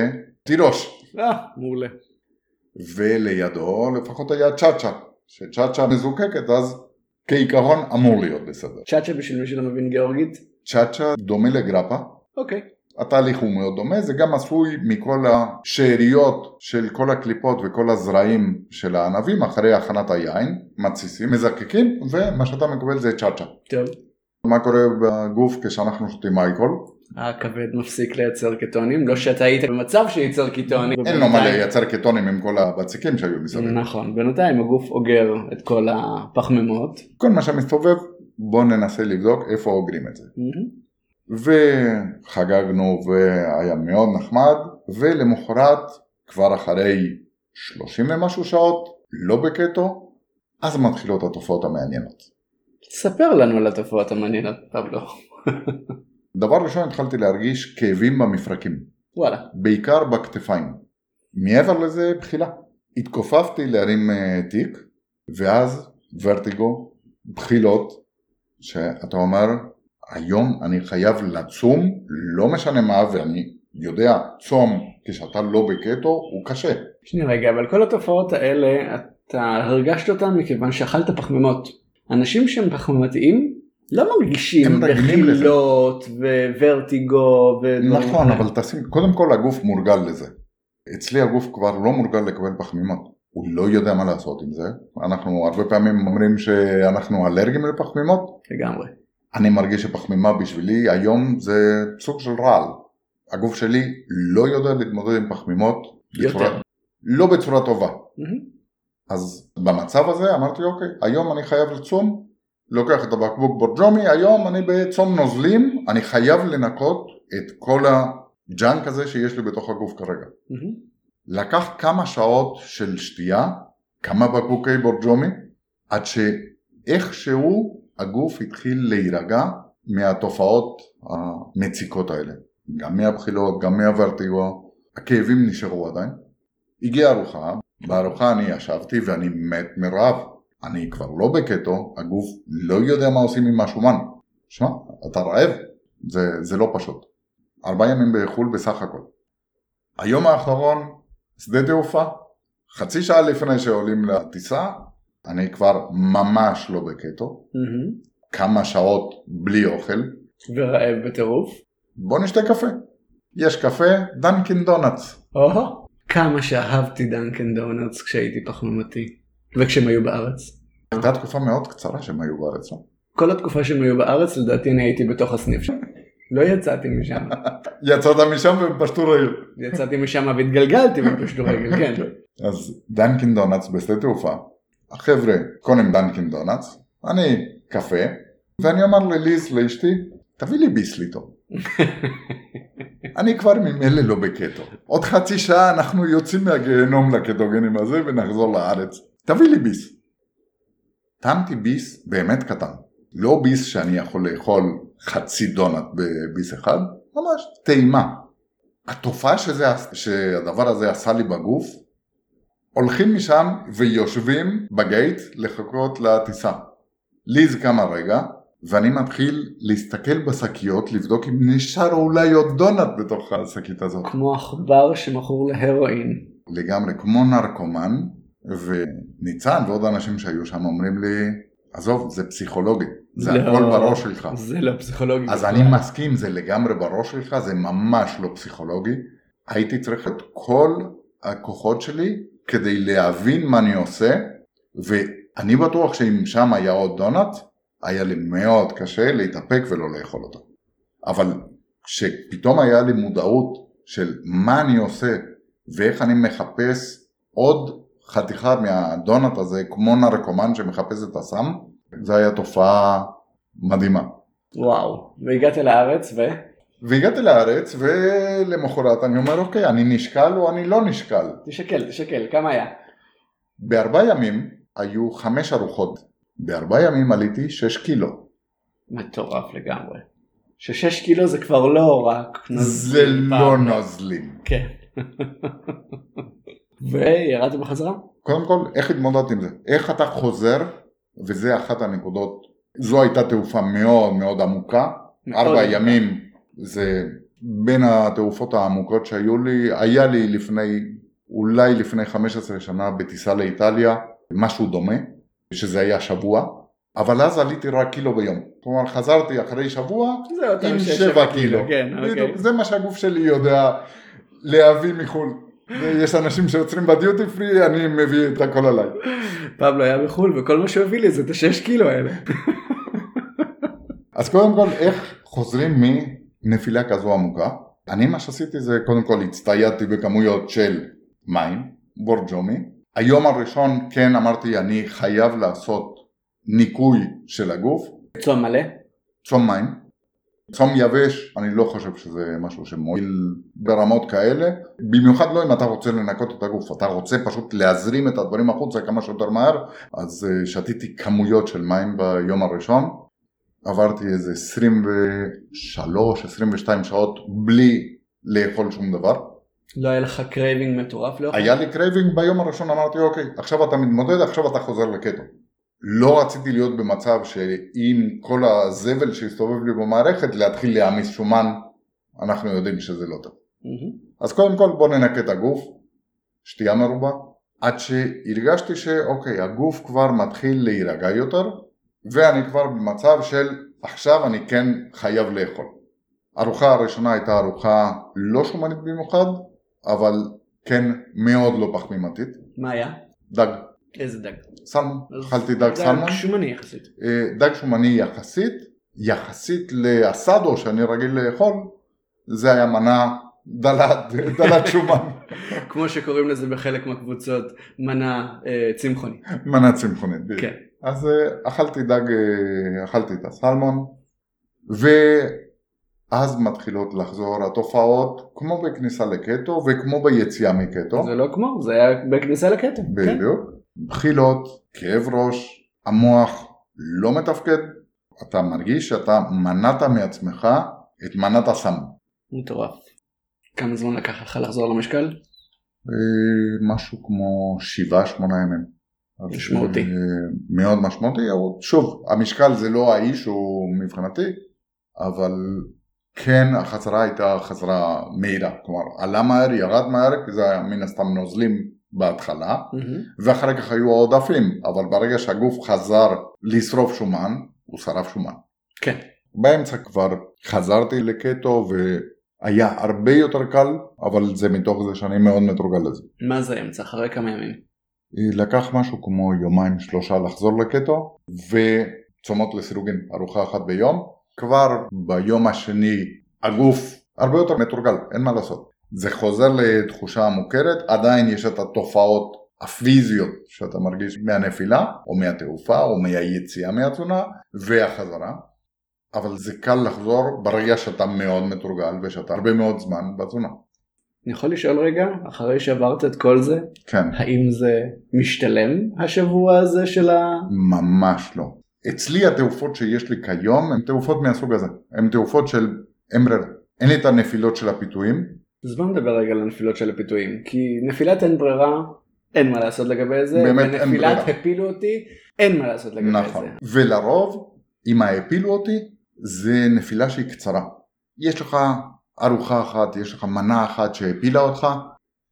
תירוש. אה, מעולה. ולידו לפחות היה צ'אצ'ה, שצ'אצ'ה מזוקקת אז כעיקרון אמור להיות בסדר. צ'אצ'ה בשביל מי שלא מבין גיאורגית. צ'אצ'ה דומה לגרפה, אוקיי. התהליך הוא מאוד דומה, זה גם עשוי מכל השאריות של כל הקליפות וכל הזרעים של הענבים אחרי הכנת היין, מתסיסים, מזקקים, ומה שאתה מקבל זה צ'אצ'ה. טוב. מה קורה בגוף כשאנחנו שותים אלכוהול? הכבד מפסיק לייצר קטונים, לא שאתה היית במצב שייצר קטונים. אין לו מה לייצר קטונים עם כל הבצקים שהיו מסביב. נכון, בינתיים הגוף אוגר את כל הפחמימות. כל מה שמסתובב, בואו ננסה לבדוק איפה אוגרים את זה. מהמם. וחגגנו והיה מאוד נחמד, ולמחרת, כבר אחרי 30 ומשהו שעות, לא בקטו, אז מתחילות התופעות המעניינות. ספר לנו על התופעות המעניינות, פבלו. [laughs] דבר ראשון התחלתי להרגיש כאבים במפרקים, וואלה. בעיקר בכתפיים. מעבר לזה, בחילה. התכופפתי להרים אה, תיק, ואז ורטיגו, בחילות, שאתה אומר, היום אני חייב לצום, לא משנה מה, ואני יודע, צום כשאתה לא בקטו הוא קשה. שנייה רגע, אבל כל התופעות האלה, אתה הרגשת אותן מכיוון שאכלת פחמימות. אנשים שהם פחמימתיים לא מרגישים. בחילות וורטיגו ודברים נכון. אבל תשים, קודם כל הגוף מורגל לזה. אצלי הגוף כבר לא מורגל לקבל פחמימות. הוא לא יודע מה לעשות עם זה. אנחנו הרבה פעמים אומרים שאנחנו אלרגיים לפחמימות. לגמרי. אני מרגיש שפחמימה בשבילי היום זה סוג של רעל. הגוף שלי לא יודע להתמודד עם פחמימות. יותר. בצורה, לא בצורה טובה. מהמם. אז במצב הזה אמרתי אוקיי, היום אני חייב לצום, לוקח את הבקבוק בורג'ומי, היום אני בצום נוזלים, אני חייב לנקות את כל הג'אנק הזה שיש לי בתוך הגוף כרגע. מהמם. לקח כמה שעות של שתייה, כמה בקבוקי בורג'ומי, עד שאיכשהו הגוף התחיל להירגע מהתופעות המציקות האלה. גם מהבחילות, גם מהוורטיגו, הכאבים נשארו עדיין. הגיעה ארוחה, בארוחה אני ישבתי ואני מת מרעב. אני כבר לא בקטו, הגוף לא יודע מה עושים עם השומן. שמע, אתה רעב, זה, זה לא פשוט. ארבעה ימים בחו"ל בסך הכל. היום האחרון, שדה תעופה, חצי שעה לפני שעולים לטיסה, אני כבר ממש לא בקטו, מהמם. כמה שעות בלי אוכל, ורעב בטירוף. בוא נשתה קפה. יש קפה, Dunkin' Donuts. או, כמה שאהבתי Dunkin' Donuts כשהייתי פחמימתי. וכשהם היו בארץ. הייתה תקופה מאוד קצרה שהם היו בארץ. לא? כל התקופה שהם היו בארץ לדעתי אני הייתי בתוך הסניף שם. לא יצאתי משם. [laughs] יצאת משם והם פשטו רגל. יצאתי משם והתגלגלתי ופשטו רגל, כן. [laughs] אז Dunkin' Donuts בשדה תעופה. החבר'ה קונים Dunkin' Donuts, אני קפה, ואני אומר לליז לאשתי, תביא לי ביסליטו. [laughs] אני כבר ממילא לא בקטו. עוד חצי שעה אנחנו יוצאים מהגיהנום הקטוגני הזה ונחזור לארץ. תביא לי ביס. טעמתי ביס באמת קטן. לא ביס שאני יכול לאכול חצי דונט בביס אחד, ממש טעימה. התופעה שזה, שהדבר הזה עשה לי בגוף, הולכים משם ויושבים בגייט לחכות לטיסה. ליז קמה רגע, ואני מתחיל להסתכל בשקיות, לבדוק אם נשאר אולי עוד דונט בתוך השקית הזאת. כמו עכבר שמכור להרואין. לגמרי, כמו נרקומן, וניצן ועוד אנשים שהיו שם אומרים לי, עזוב, זה פסיכולוגי, זה לא, הכל בראש שלך. זה לא פסיכולוגי. אז בכלל. אני מסכים, זה לגמרי בראש שלך, זה ממש לא פסיכולוגי. הייתי צריך את כל הכוחות שלי כדי להבין מה אני עושה, ואני בטוח שאם שם היה עוד דונלד, היה לי מאוד קשה להתאפק ולא לאכול אותו. אבל כשפתאום היה לי מודעות של מה אני עושה ואיך אני מחפש עוד חתיכה מהדונלד הזה כמו נרקומן שמחפש את הסם, זה היה תופעה מדהימה. וואו. והגעת לארץ ו... והגעתי לארץ ולמחרת אני אומר אוקיי אני נשקל או אני לא נשקל. תשקל, תשקל, כמה היה? בארבעה ימים היו חמש ארוחות. בארבעה ימים עליתי שש קילו. מטורף לגמרי. ששש קילו זה כבר לא רק... זה לא. נוזלים. כן. [laughs] וירדת בחזרה? קודם כל איך התמודדת עם זה? איך אתה חוזר וזה אחת הנקודות. זו הייתה תעופה מאוד מאוד עמוקה. ארבע. ימים זה בין התעופות העמוקות שהיו לי. היה לי לפני אולי לפני 15 שנה בטיסה לאיטליה משהו דומה שזה היה שבוע. אבל אז עליתי רק קילו ביום. כלומר חזרתי אחרי שבוע עם שש, שבע קילו. כן, אוקיי. זה מה שהגוף שלי יודע להביא מחו"ל. ויש אנשים שעוצרים בדיוטי פרי, אני מביא את הכל עליי. פבלו היה בחו"ל וכל מה שהוא הביא לי זה את השש קילו האלה. [laughs] אז קודם כל, איך חוזרים מנפילה כזו עמוקה? אני מה שעשיתי זה קודם כל הצטיידתי בכמויות של מים, בורג'ומי. היום הראשון כן אמרתי אני חייב לעשות ניקוי של הגוף, צום מלא? צום מים. צום יבש, אני לא חושב שזה משהו שמועיל ברמות כאלה, במיוחד לא אם אתה רוצה לנקות את הגוף, אתה רוצה פשוט להזרים את הדברים החוצה כמה שיותר מהר, אז אה, שתיתי כמויות של מים ביום הראשון, עברתי איזה 23-22 שעות בלי לאכול שום דבר, לא היה לך craving מטורף לאוכל? היה לי craving ביום הראשון אמרתי אוקיי עכשיו אתה מתמודד עכשיו אתה חוזר לקטו. לא רציתי להיות במצב שעם כל הזבל שהסתובב לי במערכת להתחיל להעמיס שומן. אנחנו יודעים שזה לא טוב. מהמם. אז קודם כל בוא ננקה את הגוף. שתייה מרובה. עד שהרגשתי שאוקיי הגוף כבר מתחיל להירגע יותר ואני כבר במצב של עכשיו אני כן חייב לאכול הארוחה הראשונה הייתה ארוחה לא שומנית במיוחד אבל כן מאוד לא פחמימתית מה היה? דג איזה דג? סלמון, אכלתי דג סלמון, שומני יחסית. אה, דג שומני יחסית, יחסית לאסדו שאני רגיל לאכול, זה היה מנה דלת, [laughs] דלת שומן, כמו שקוראים לזה בחלק מהקבוצות, מנה אה, צמחוני. מנה צמחונית. בדיוק. כן. אז אה, אכלתי דג, אה, אכלתי את הסלמון, ואז מתחילות לחזור התופעות, כמו בכניסה לקטו וכמו ביציאה מקטו. זה לא כמו, זה היה בכניסה לקטע. כן. בדיוק. בחילות, כאב ראש, המוח לא מתפקד, אתה מרגיש שאתה מנעת מעצמך את מנת הסם. מטורף. כמה זמן לקח לך לחזור למשקל? אה, משהו כמו שבעה שמונה ימים. משמעותי. מאוד משמעותי, אבל שוב, המשקל זה לא האיש הוא מבחינתי, אבל כן החזרה הייתה חזרה מהירה, כלומר עלה מהר, ירד מהר, כי זה היה מן הסתם נוזלים בהתחלה, מהמם. ואחר כך היו עודפים, אבל ברגע שהגוף חזר לשרוף שומן, הוא שרף שומן. כן. באמצע כבר חזרתי לקטו והיה הרבה יותר קל, אבל זה מתוך זה שאני מאוד מתורגל לזה. מה זה אמצע? אחרי כמה ימים? לקח משהו כמו יומיים שלושה לחזור לקטו, וצומות לסירוגין, ארוחה אחת ביום. כבר ביום השני הגוף הרבה יותר מתורגל, אין מה לעשות. זה חוזר לתחושה מוכרת, עדיין יש את התופעות הפיזיות שאתה מרגיש מהנפילה, או מהתעופה, או מהיציאה מהתזונה, והחזרה. אבל זה קל לחזור ברגע שאתה מאוד מתורגל ושאתה הרבה מאוד זמן בתזונה. אני יכול לשאול רגע, אחרי שעברת את כל זה, כן, האם זה משתלם השבוע הזה של ה... ממש לא. אצלי התעופות שיש לי כיום הן תעופות מהסוג הזה. הן תעופות של אין ברירה. אין לי את הנפילות של הפיתויים. אז בוא נדבר רגע על הנפילות של הפיתויים, כי נפילת אין ברירה, אין מה לעשות לגבי זה, באמת אין ונפילת ברירה. הפילו אותי, אין מה לעשות לגבי נכון. זה. ולרוב, אם העפילו אותי, זה נפילה שהיא קצרה. יש לך ארוחה אחת, יש לך מנה אחת שהפילה אותך,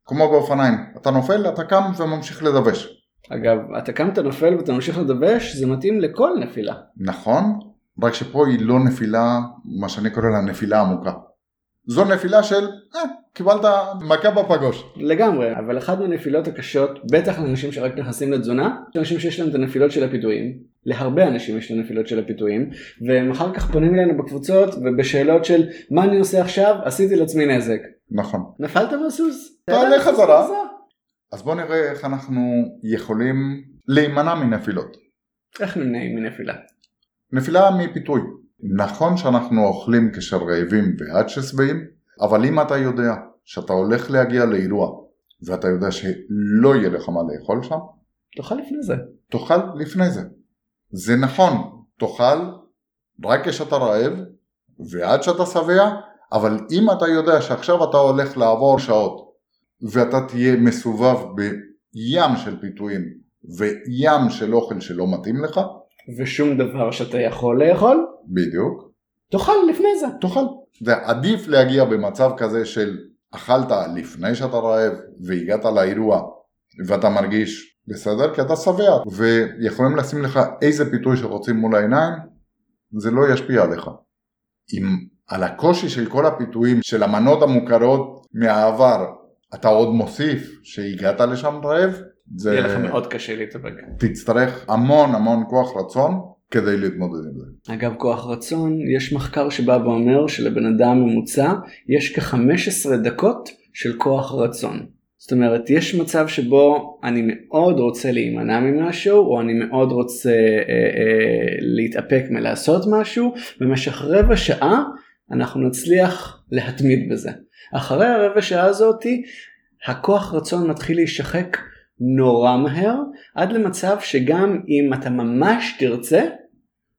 כמו באופניים. אתה נופל, אתה קם וממשיך לדווש. אגב, אתה קמת נופל ואתה ממשיך לדווש, זה מתאים לכל נפילה. נכון, רק שפה היא לא נפילה, מה שאני קורא לה נפילה עמוקה. זו נפילה של, אה, קיבלת מכה בפגוש. לגמרי, אבל אחת מהנפילות הקשות, בטח לאנשים שרק נכנסים לתזונה, יש אנשים שיש להם את הנפילות של הפיתויים, להרבה אנשים יש את הנפילות של הפיתויים, והם אחר כך פונים אלינו בקבוצות ובשאלות של מה אני עושה עכשיו, עשיתי לעצמי נזק. נכון. נפלת מהסוס? תעלה חזרה. אז בואו נראה איך אנחנו יכולים להימנע מנפילות. איך נמנעים מנפילה? נפילה מפיתוי. נכון שאנחנו אוכלים כשרעבים ועד ששבעים, אבל אם אתה יודע שאתה הולך להגיע לאירוע ואתה יודע שלא יהיה לך מה לאכול שם, תאכל לפני זה. תאכל לפני זה. זה נכון, תאכל רק כשאתה רעב ועד שאתה שבע, אבל אם אתה יודע שעכשיו אתה הולך לעבור שעות ואתה תהיה מסובב בים של פיתויים וים של אוכל שלא מתאים לך, ושום דבר שאתה יכול לאכול, בדיוק, תאכל לפני זה. תאכל. זה עדיף להגיע במצב כזה של אכלת לפני שאתה רעב והגעת לאירוע ואתה מרגיש בסדר כי אתה שבע ויכולים לשים לך איזה פיתוי שרוצים מול העיניים זה לא ישפיע עליך. אם על הקושי של כל הפיתויים של המנות המוכרות מהעבר אתה עוד מוסיף שהגעת לשם רעב זה יהיה לך מאוד קשה להתאבק. תצטרך המון המון כוח רצון כדי להתמודד עם זה. אגב כוח רצון, יש מחקר שבא ואומר שלבן אדם ממוצע יש כ-15 דקות של כוח רצון. זאת אומרת, יש מצב שבו אני מאוד רוצה להימנע ממשהו, או אני מאוד רוצה אה, אה, להתאפק מלעשות משהו, במשך רבע שעה אנחנו נצליח להתמיד בזה. אחרי הרבע שעה הזאתי, הכוח רצון מתחיל להישחק נורא מהר, עד למצב שגם אם אתה ממש תרצה,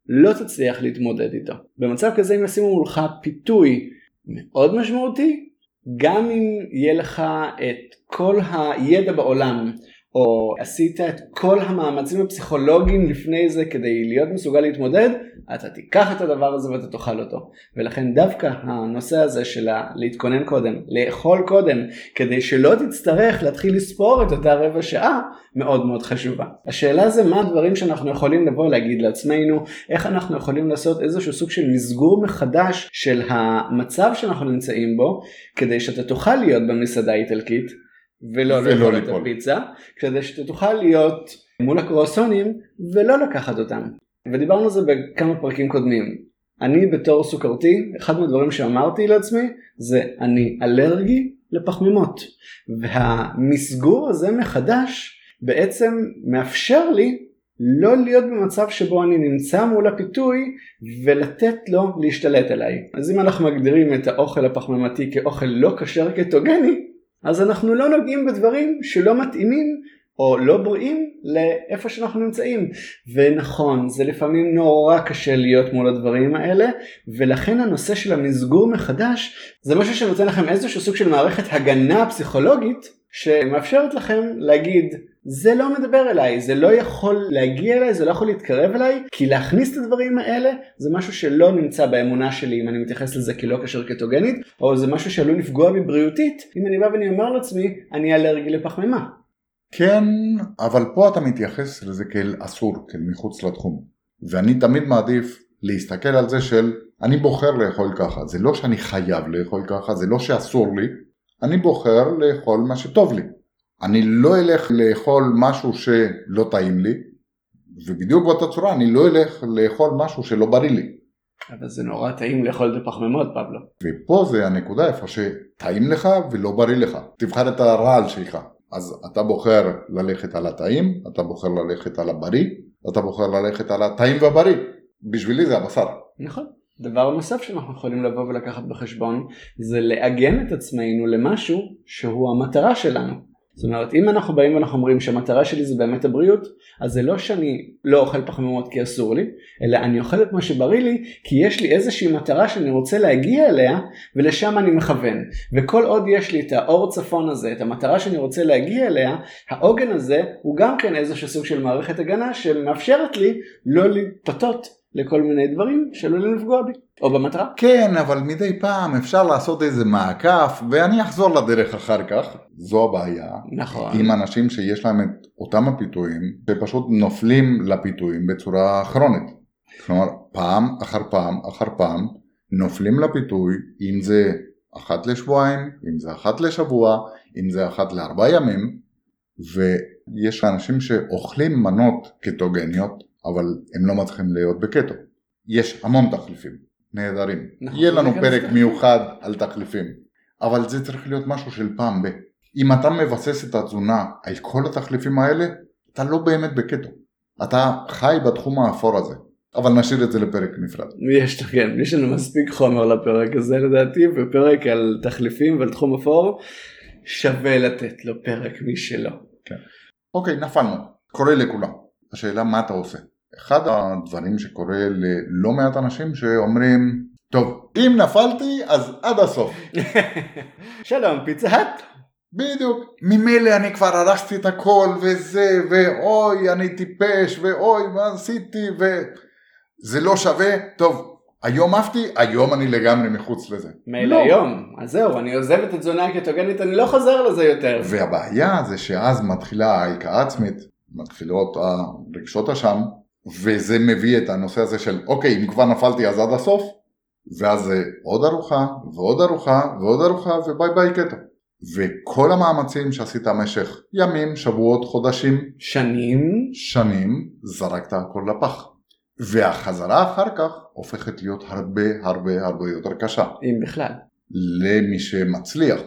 לא תצליח להתמודד איתו. במצב כזה אם ישימו מולך פיתוי מאוד משמעותי, גם אם יהיה לך את כל הידע בעולם, או עשית את כל המאמצים הפסיכולוגיים לפני זה כדי להיות מסוגל להתמודד, אתה תיקח את הדבר הזה ואתה תאכל אותו. ולכן דווקא הנושא הזה של להתכונן קודם, לאכול קודם, כדי שלא תצטרך להתחיל לספור את אותה רבע שעה, מאוד מאוד חשובה. השאלה זה מה הדברים שאנחנו יכולים לבוא להגיד לעצמנו, איך אנחנו יכולים לעשות איזשהו סוג של מסגור מחדש של המצב שאנחנו נמצאים בו, כדי שאתה תוכל להיות במסעדה האיטלקית, ולא ולא לאכול את. הפיצה, כדי שאתה תוכל להיות מול הקרואסונים ולא לקחת אותם. ודיברנו על זה בכמה פרקים קודמים. אני בתור סוכרתי, אחד מהדברים שאמרתי לעצמי זה אני אלרגי לפחמימות. והמסגור הזה מחדש בעצם מאפשר לי לא להיות במצב שבו אני נמצא מול הפיתוי ולתת לו להשתלט עליי. אז אם אנחנו מגדירים את האוכל הפחמימתי כאוכל לא כשר קטוגני, אז אנחנו לא נוגעים בדברים שלא מתאימים או לא בריאים לאיפה שאנחנו נמצאים. ונכון, זה לפעמים נורא קשה להיות מול הדברים האלה, ולכן הנושא של המסגור מחדש זה משהו שנותן לכם איזשהו סוג של מערכת הגנה פסיכולוגית שמאפשרת לכם להגיד זה לא מדבר אליי, זה לא יכול להגיע אליי, זה לא יכול להתקרב אליי, כי להכניס את הדברים האלה זה משהו שלא נמצא באמונה שלי אם אני מתייחס לזה כלא קשר קטוגנית, או זה משהו שעלול לפגוע בי בריאותית, אם אני בא ואני אומר לעצמי, אני אלרגי לפחמימה. כן, אבל פה אתה מתייחס לזה כאל אסור, כאל מחוץ לתחום. ואני תמיד מעדיף להסתכל על זה של אני בוחר לאכול ככה, זה לא שאני חייב לאכול ככה, זה לא שאסור לי, אני בוחר לאכול מה שטוב לי. אני לא אלך לאכול משהו שלא טעים לי, ובדיוק באותה צורה אני לא אלך לאכול משהו שלא בריא לי. אבל זה נורא טעים לאכול את הפחמימות, פבלו. ופה זה הנקודה איפה שטעים לך ולא בריא לך. תבחר את הרעל שלך. אז אתה בוחר ללכת על הטעים, אתה בוחר ללכת על הבריא, אתה בוחר ללכת על הטעים והבריא. בשבילי זה הבשר. נכון. דבר נוסף שאנחנו יכולים לבוא ולקחת בחשבון זה לעגן את עצמנו למשהו שהוא המטרה שלנו. זאת אומרת אם אנחנו באים ואנחנו אומרים שהמטרה שלי זה באמת הבריאות אז זה לא שאני לא אוכל פחמימות כי אסור לי אלא אני אוכל את מה שבריא לי כי יש לי איזושהי מטרה שאני רוצה להגיע אליה ולשם אני מכוון. וכל עוד יש לי את האור צפון הזה את המטרה שאני רוצה להגיע אליה העוגן הזה הוא גם כן איזשהו סוג של מערכת הגנה שמאפשרת לי לא להתפתות לכל מיני דברים שעלולים לפגוע בי, או במטרה. כן, אבל מדי פעם אפשר לעשות איזה מעקף, ואני אחזור לדרך אחר כך, זו הבעיה. נכון. עם אנשים שיש להם את אותם הפיתויים, שפשוט נופלים לפיתויים בצורה כרונית. כלומר, פעם אחר פעם אחר פעם, נופלים לפיתוי, אם זה אחת לשבועיים, אם זה אחת לשבוע, אם זה אחת לארבעה ימים, ויש אנשים שאוכלים מנות קטוגניות אבל הם לא מצליחים להיות בקטו. יש המון תחליפים, נהדרים. נכון, יהיה לנו פרק זה מיוחד על תחליפים, אבל זה צריך להיות משהו של פעם ב. אם אתה מבסס את התזונה על כל התחליפים האלה, אתה לא באמת בקטו. אתה חי בתחום האפור הזה. אבל נשאיר את זה לפרק נפרד. יש, כן, יש לנו מספיק חומר לפרק הזה לדעתי, ופרק על תחליפים ועל תחום אפור, שווה לתת לו פרק משלו. כן. אוקיי, נפלנו. קורה לכולם. השאלה מה אתה עושה. אחד הדברים שקורה ללא מעט אנשים שאומרים, טוב, אם נפלתי אז עד הסוף. [laughs] שלום, פיצת. בדיוק. ממילא אני כבר הרסתי את הכל וזה, ואוי, אני טיפש, ואוי, מה עשיתי, וזה לא שווה. טוב, היום עפתי, היום אני לגמרי מחוץ לזה. מילא לא. היום, אז זהו, אני עוזב את התזונה הקטוגנית, אני לא חוזר לזה יותר. והבעיה זה שאז מתחילה ההלקאה עצמית, מתחילות הרגשות אשם, וזה מביא את הנושא הזה של אוקיי אם כבר נפלתי אז עד הסוף. ואז זה עוד ארוחה ועוד ארוחה ועוד ארוחה וביי ביי קטו וכל המאמצים שעשית במשך ימים, שבועות, חודשים שנים שנים זרקת הכל לפח. והחזרה אחר כך הופכת להיות הרבה הרבה הרבה יותר קשה. אם בכלל. למי שמצליח.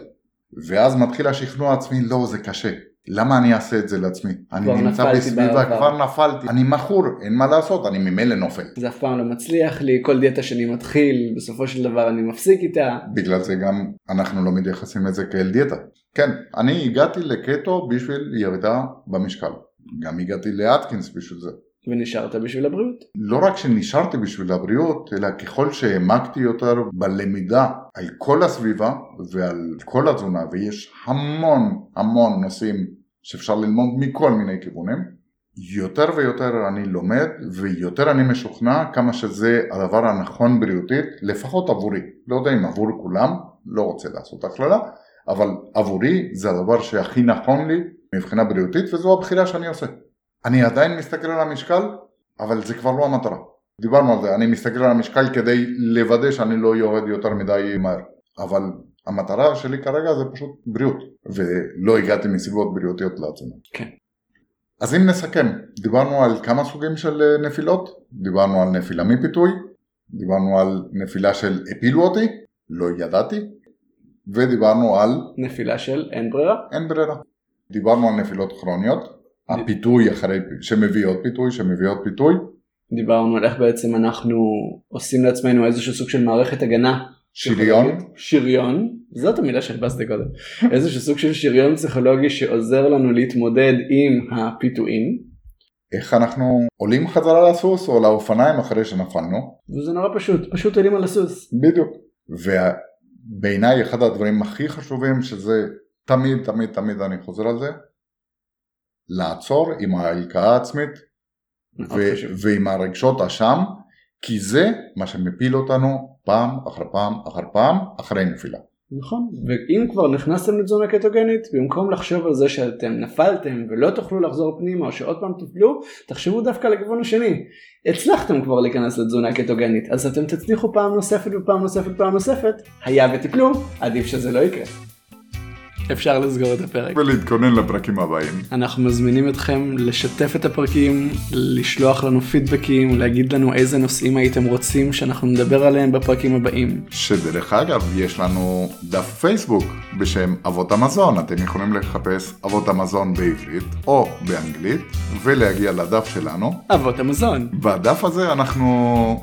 ואז מתחיל השכנוע עצמי לא זה קשה למה אני אעשה את זה לעצמי? אני נמצא בסביבה, כבר נפלתי, אני מכור, אין מה לעשות, אני ממילא נופל. זה אף פעם לא מצליח לי, כל דיאטה שאני מתחיל, בסופו של דבר אני מפסיק איתה. בגלל זה גם אנחנו לא מתייחסים לזה כאל דיאטה. כן, אני הגעתי לקטו בשביל ירידה במשקל. גם הגעתי לאטקינס בשביל זה. ונשארת בשביל הבריאות. לא רק שנשארתי בשביל הבריאות, אלא ככל שהעמקתי יותר בלמידה על כל הסביבה ועל כל התזונה, ויש המון המון נושאים שאפשר ללמוד מכל מיני כיוונים, יותר ויותר אני לומד ויותר אני משוכנע כמה שזה הדבר הנכון בריאותית, לפחות עבורי, לא יודע אם עבור כולם, לא רוצה לעשות הכללה, אבל עבורי זה הדבר שהכי נכון לי מבחינה בריאותית וזו הבחירה שאני עושה. אני עדיין מסתכל על המשקל, אבל זה כבר לא המטרה. דיברנו על זה, אני מסתכל על המשקל כדי לוודא שאני לא יורד יותר מדי מהר. אבל המטרה שלי כרגע זה פשוט בריאות, ולא הגעתי מסיבות בריאותיות לעצמי. כן. אז אם נסכם, דיברנו על כמה סוגים של אה, נפילות, דיברנו על נפילה מפיתוי, דיברנו על נפילה של הפילו אותי, לא ידעתי, ודיברנו על נפילה של אין ברירה. אין ברירה. דיברנו על נפילות כרוניות, הפיתוי אחרי, שמביאות פיתוי, שמביאות פיתוי, דיברנו על איך בעצם אנחנו עושים לעצמנו איזשהו סוג של מערכת הגנה. שריון, שריון, זאת המילה שהכבסתי קודם. איזשהו סוג של שריון פסיכולוגי שעוזר לנו להתמודד עם הפיתויים. איך אנחנו עולים חזרה לסוס או לאופניים אחרי שנפלנו, וזה נורא פשוט, פשוט עולים על הסוס. בדיוק. ובעיניי אחד הדברים הכי חשובים שזה תמיד תמיד תמיד אני חוזר על זה, לעצור עם ההלקאה העצמית מאוד ו- חשוב. ועם הרגשות אשם, כי זה מה שמפיל אותנו פעם אחר פעם אחר פעם אחרי נפילה. נכון, ואם כבר נכנסתם לתזונה קטוגנית, במקום לחשוב על זה שאתם נפלתם ולא תוכלו לחזור פנימה או שעוד פעם תפלו, תחשבו דווקא לכיוון השני. הצלחתם כבר להיכנס לתזונה קטוגנית, אז אתם תצליחו פעם נוספת ופעם נוספת ופעם נוספת, היה ותיפלו, עדיף שזה לא יקרה. אפשר לסגור את הפרק. ולהתכונן לפרקים הבאים. אנחנו מזמינים אתכם לשתף את הפרקים, לשלוח לנו פידבקים, להגיד לנו איזה נושאים הייתם רוצים שאנחנו נדבר עליהם בפרקים הבאים. שדרך אגב יש לנו דף פייסבוק בשם אבות המזון, אתם יכולים לחפש אבות המזון בעברית או באנגלית ולהגיע לדף שלנו. אבות המזון. בדף הזה אנחנו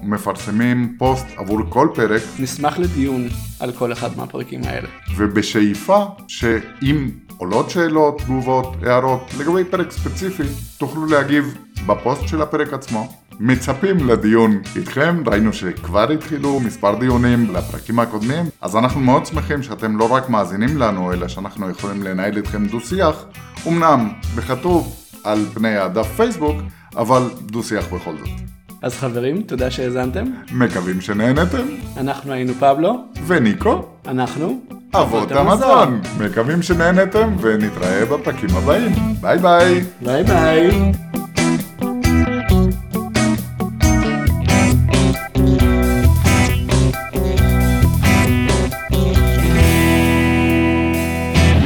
מפרסמים פוסט עבור כל פרק נשמח לדיון על כל אחד מהפרקים האלה. ובשאיפה שאם עולות שאלות, תגובות, הערות לגבי פרק ספציפי, תוכלו להגיב בפוסט של הפרק עצמו. מצפים לדיון איתכם, ראינו שכבר התחילו מספר דיונים לפרקים הקודמים, אז אנחנו מאוד שמחים שאתם לא רק מאזינים לנו, אלא שאנחנו יכולים לנהל איתכם דו שיח, אמנם בכתוב על פני הדף פייסבוק, אבל דו שיח בכל זאת. אז חברים, תודה שהאזנתם. מקווים שנהנתם, אנחנו היינו פבלו, וניקו, אנחנו אבות המזון. מקווים שנהנתם, ונתראה בפרקים הבאים. ביי ביי. ביי ביי.